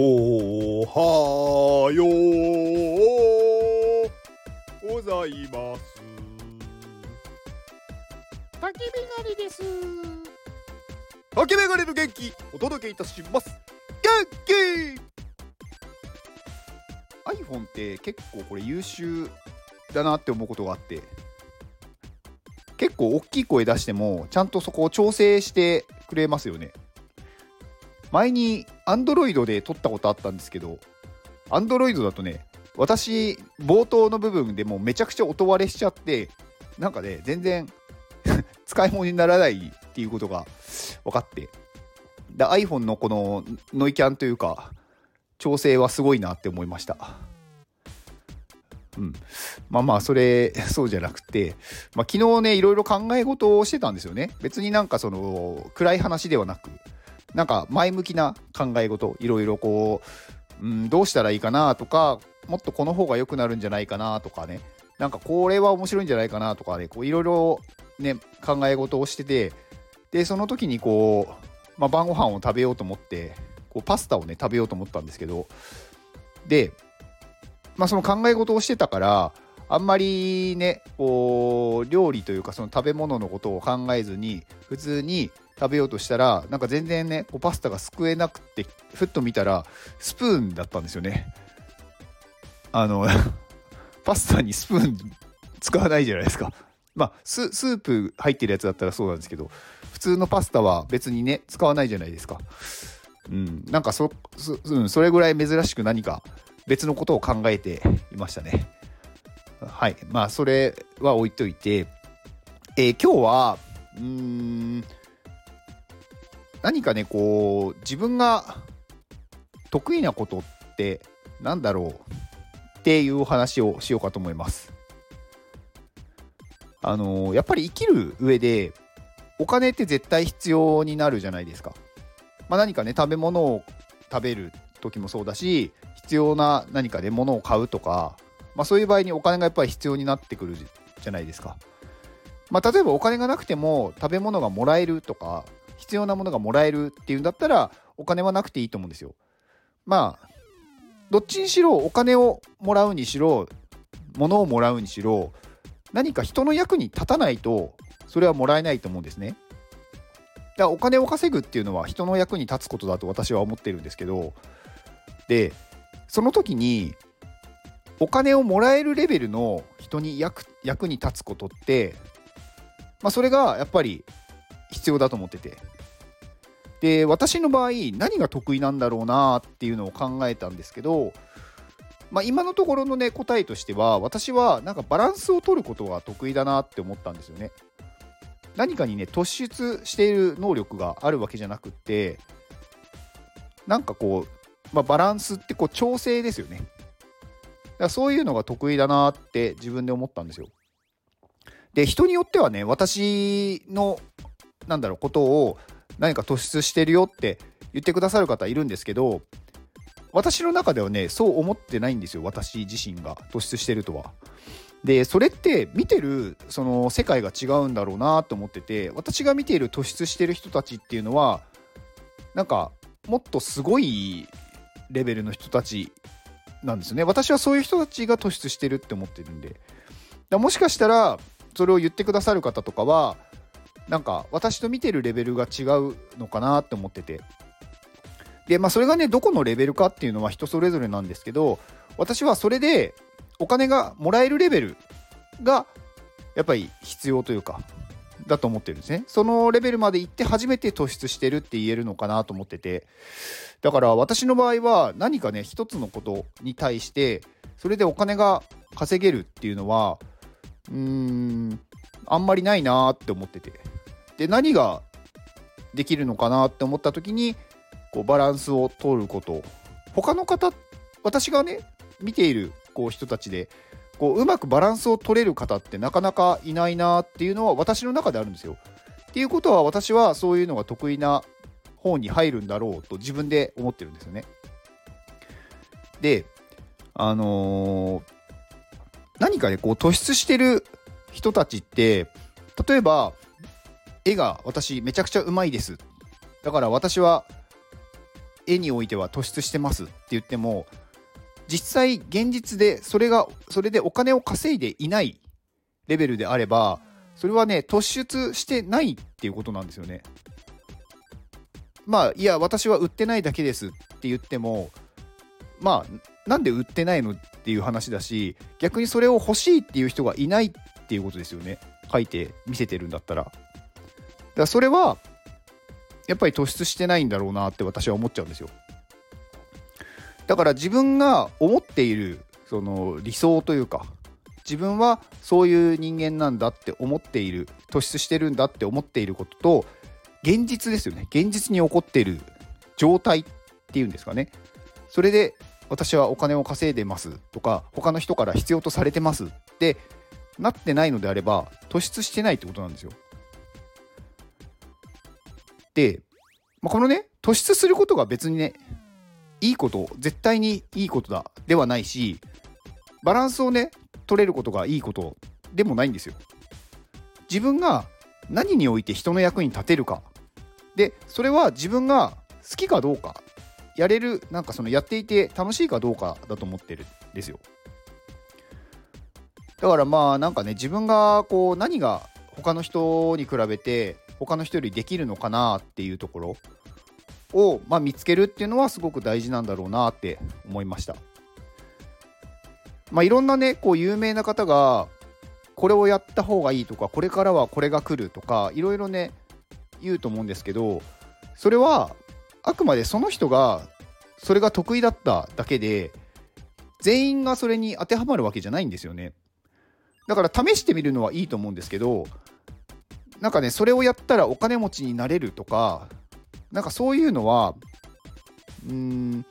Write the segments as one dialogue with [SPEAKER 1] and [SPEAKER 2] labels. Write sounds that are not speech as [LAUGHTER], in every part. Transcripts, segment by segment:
[SPEAKER 1] おはようございます。
[SPEAKER 2] 焚き火狩りです。
[SPEAKER 1] 竹メガネの元気お届けいたします。元気 iPhone って結構これ優秀だなって思うことがあって結構大きい声出してもちゃんとそこを調整してくれますよね前に Android で撮ったことあったんですけど Android だとね私冒頭の部分でもうめちゃくちゃ音割れしちゃってなんかね全然 [LAUGHS] 使い物にならないっていうことが分かって。で iPhone のこのノイキャンというか調整はすごいなって思いました。うん。まあまあそれそうじゃなくて、まあ、昨日ねいろいろ考え事をしてたんですよね。別になんかその暗い話ではなくなんか前向きな考え事いろいろこう、うん、どうしたらいいかなとかもっとこの方が良くなるんじゃないかなとかね。なんかこれは面白いんじゃないかなとかね。こういろいろね考え事をしててでその時にこう、まあ、晩ご飯を食べようと思ってこうパスタをね食べようと思ったんですけどで、まあ、その考え事をしてたからあんまりねこう料理というかその食べ物のことを考えずに普通に食べようとしたらなんか全然ねこうパスタがすくえなくてふっと見たらスプーンだったんですよね。あの [LAUGHS] パスタにスプーン使わないじゃないですか。まあスープ入ってるやつだったらそうなんですけど普通のパスタは別にね使わないじゃないですか。うんなんかそそ,、うん、それぐらい珍しく何か別のことを考えていましたね。はいまあそれは置いといて、えー今日はうーん何かねこう自分が得意なことってなんだろうっていうお話をしようかと思いますあのやっぱり生きる上でお金って絶対必要になるじゃないですか。まあ、何かね食べ物を食べる時もそうだし必要な何かね物を買うとか、まあ、そういう場合にお金がやっぱり必要になってくるじゃないですか。まあ、例えばお金がなくても食べ物がもらえるとか必要なものがもらえるっていうんだったらお金はなくていいと思うんですよ。まあどっちにしろお金をもらうにしろ物をもらうにしろ何か人の役に立たないとそれはもらえないと思うんですね。だからお金を稼ぐっていうのは人の役に立つことだと私は思ってるんですけどでその時にお金をもらえるレベルの人に役役に立つことって、まあ、それがやっぱり必要だと思っててで私の場合何が得意なんだろうなっていうのを考えたんですけどまあ、今のところのね答えとしては私はなんかバランスを取ることが得意だなって思ったんですよね。何かにね突出している能力があるわけじゃなくってなんかこう、まあ、バランスってこう調整ですよね。だからそういうのが得意だなって自分で思ったんですよ。で人によってはね私のなんだろうことを何か突出してるよって言ってくださる方いるんですけど私の中ではねそう思ってないんですよ私自身が。突出してるとは。でそれって見てるその世界が違うんだろうなと思ってて私が見ている突出してる人たちっていうのはなんかもっとすごいレベルの人たちなんですよね。私はそういう人たちが突出してるって思ってるんで。だもしかしたらそれを言ってくださる方とかはなんか私と見てるレベルが違うのかなって思ってて。でまあそれがねどこのレベルかっていうのは人それぞれなんですけど私はそれでお金がもらえるレベルがやっぱり必要というかだと思ってるんですね。そのレベルまで行って初めて突出してるって言えるのかなと思ってて。だから私の場合は何かね一つのことに対してそれでお金が稼げるっていうのはうーんあんまりないなって思ってて。で何ができるのかなって思った時にこうバランスを取ること他の方私がね見ているこう人たちでこううまくバランスを取れる方ってなかなかいないなっていうのは私の中であるんですよ。っていうことは私はそういうのが得意な方に入るんだろうと自分で思ってるんですよね。であのー何かねこう突出してる人たちって例えば絵が私めちゃくちゃうまいですだから私は絵においては突出してますって言っても実際現実でそれがそれでお金を稼いでいないレベルであればそれはね突出してないっていうことなんですよね。まあいや私は売ってないだけですって言ってもまあなんで売ってないのっていう話だし逆にそれを欲しいっていう人がいないっていうことですよね書いて見せてるんだったら。だからそれはやっぱり突出してないんだろうなって私は思っちゃうんですよ。だから自分が思っているその理想というか自分はそういう人間なんだって思っている突出してるんだって思っていることと現実ですよね。現実に起こっている状態っていうんですかね。それで私はお金を稼いでますとか他の人から必要とされてますってなってないのであれば突出してないってことなんですよ、まあ、このね突出することが別にねいいこと絶対にいいことだではないしバランスをね取れることがいいことでもないんですよ。自分が何において人の役に立てるか。でそれは自分が好きかどうか。やれるなんかそのやっていて楽しいかどうかだと思ってるんですよ。だからまあなんかね自分がこう何が他の人に比べて他の人よりできるのかなっていうところを、まあ、見つけるっていうのはすごく大事なんだろうなって思いました。まあ、いろんなねこう有名な方がこれをやった方がいいとかこれからはこれが来るとかいろいろね言うと思うんですけどそれはあくまでその人がそれが得意だっただけで全員がそれに当てはまるわけじゃないんですよねだから試してみるのはいいと思うんですけどなんかねそれをやったらお金持ちになれるとかなんかそういうのはうん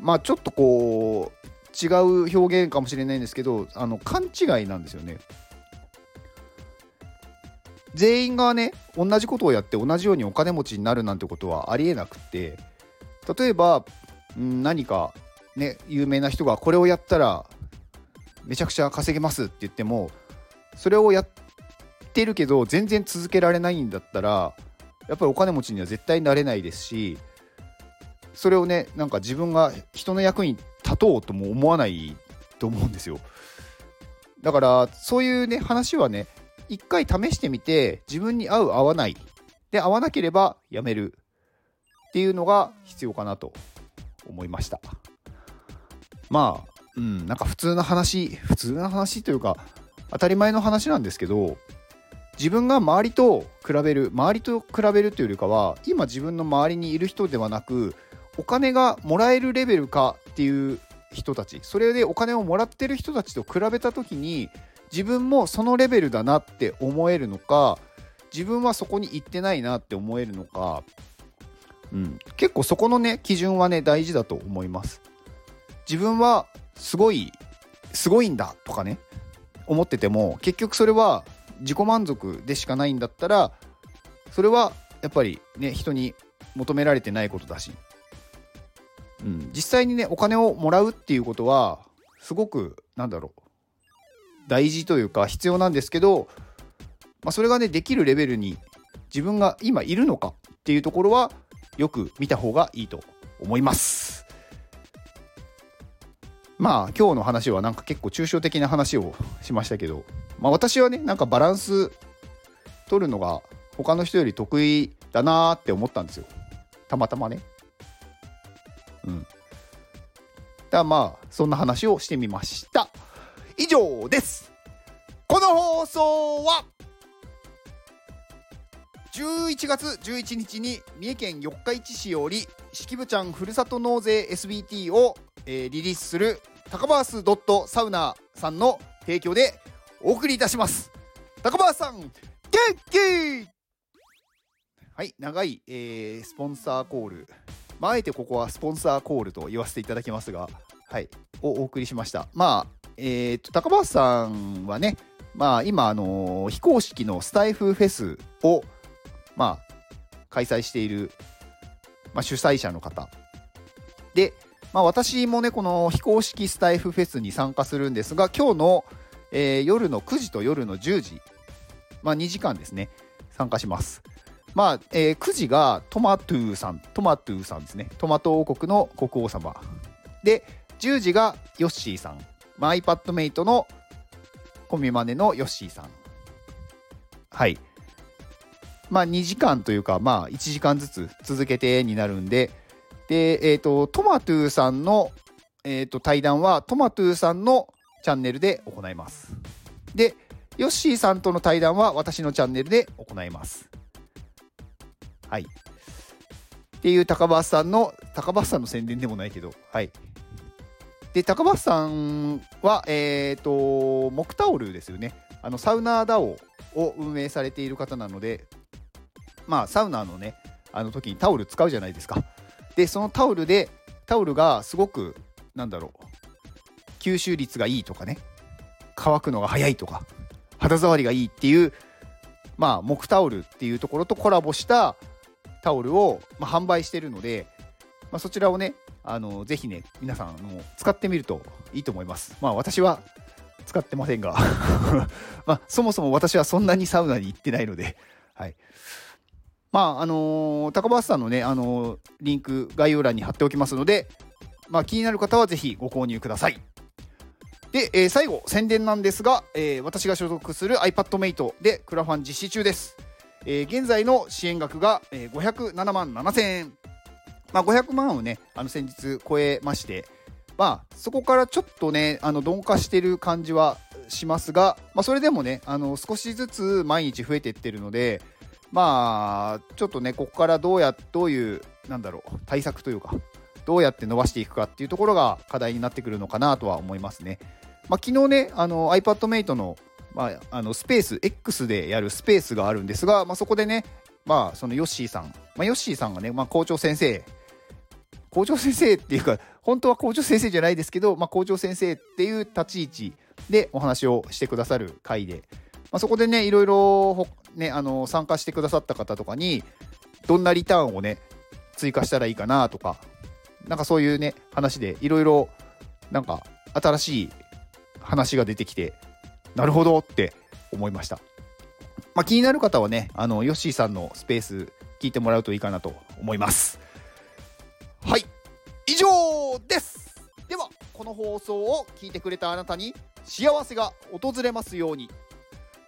[SPEAKER 1] まあちょっとこう違う表現かもしれないんですけどあの勘違いなんですよね。全員がね同じことをやって同じようにお金持ちになるなんてことはありえなくって例えばん何かね有名な人がこれをやったらめちゃくちゃ稼げますって言ってもそれをやってるけど全然続けられないんだったらやっぱりお金持ちには絶対なれないですしそれをねなんか自分が人の役に立とうとも思わないと思うんですよ。だからそういうね話はね一回試してみて自分に合う合わない。で合わなければやめる。っていうのが必要かなと思いました。まあうんなんか普通の話普通の話というか当たり前の話なんですけど自分が周りと比べる周りと比べるというよりかは今自分の周りにいる人ではなくお金がもらえるレベルかっていう人たち。それでお金をもらってる人たちと比べた時に自分もそのレベルだなって思えるのか自分はそこに行ってないなって思えるのか、うん、結構そこのね基準はね大事だと思います。自分はすごいすごいんだとかね思ってても結局それは自己満足でしかないんだったらそれはやっぱりね人に求められてないことだしうん、実際にねお金をもらうっていうことはすごくなんだろう大事というか必要なんですけど、まあ、それがねできるレベルに自分が今いるのかっていうところはよく見た方がいいと思います。まあ今日の話はなんか結構抽象的な話をしましたけど、まあ、私はねなんかバランス取るのが他の人より得意だなーって思ったんですよたまたまね。うん。だまあ、そんな話をしてみました。以上です。この放送は、11月11日に三重県四日市市より式部ちゃんふるさと納税 SBT を、えー、リリースする高バースドットサウナさんの提供でお送りいたします。高バースさん、元気はい、長い、えー、スポンサーコールまあ、あえてここはスポンサーコールと言わせていただきますが、はい、をお送りしました。まあ、えっ、と、高橋さんはね、まあ、今、あのー、非公式のスタイフフェスを、まあ、開催している、まあ、主催者の方。で、まあ、私もね、この非公式スタイフフェスに参加するんですが、今日の、えー、夜の9時と夜の10時、まあ、2時間ですね、参加します。まあ、えー9時がトマトゥーさん、トマトゥーさんですね。トマト王国の国王様。で、10時がヨッシーさん。まあ、iPadMate のコミマネのヨッシーさん。はい。まあ、2時間というか、まあ、1時間ずつ続けてになるんで、で、えっ、と、トマトゥーさんの、えー、と対談は、トマトゥーさんのチャンネルで行います。で、ヨッシーさんとの対談は私のチャンネルで行います。はい。っていう高橋さんの、高橋さんの宣伝でもないけど、はい。で、高橋さんは、えっ、と、木タオルですよね。あの、サウナーダオを運営されている方なので、まあ、サウナのね、あの時にタオル使うじゃないですか。で、そのタオルで、タオルがすごく、なんだろう、吸収率がいいとかね、乾くのが早いとか、肌触りがいいっていう、まあ、木タオルっていうところとコラボしたタオルを、まあ、販売してるので、まあ、そちらをね、あのぜひね、皆さんあの使ってみるといいと思います。まあ、私は使ってませんが、[LAUGHS] まあ、そもそも私はそんなにサウナに行ってないので、はい。まあ、あのー高橋さんのね、あのーリンク概要欄に貼っておきますので、まあ、気になる方はぜひご購入ください。で、えー最後、宣伝なんですが、えー私が所属する iPadMate でクラファン実施中です。えー現在の支援額が、えー507万7000円。まあ、500万をね、あの先日超えまして、まあ、そこからちょっとね、あの鈍化してる感じはしますが、まあ、それでもね、あの少しずつ毎日増えていってるので、まあ、ちょっとね、ここからどうや、どういう、なんだろう、対策というか、どうやって伸ばしていくかっていうところが課題になってくるのかなとは思いますね。まあ、昨日ね、あの iPadMate の,、まあ、あのスペース、X でやるスペースがあるんですが、まあ、そこでね、まあ、そのヨッシーさん、まあ、ヨッシーさんがね、まあ、校長先生、校長先生っていうか、本当は校長先生じゃないですけど、まあ、校長先生っていう立ち位置でお話をしてくださる回で、まあ、そこでね、いろいろ、ね、あの参加してくださった方とかに、どんなリターンをね、追加したらいいかなとか、なんかそういうね、話でいろいろ、なんか新しい話が出てきて、なるほどって思いました。まあ、気になる方はね、あの、ヨッシーさんのスペース聞いてもらうといいかなと思います。はい、以上ですでは、この放送を聞いてくれたあなたに幸せが訪れますように。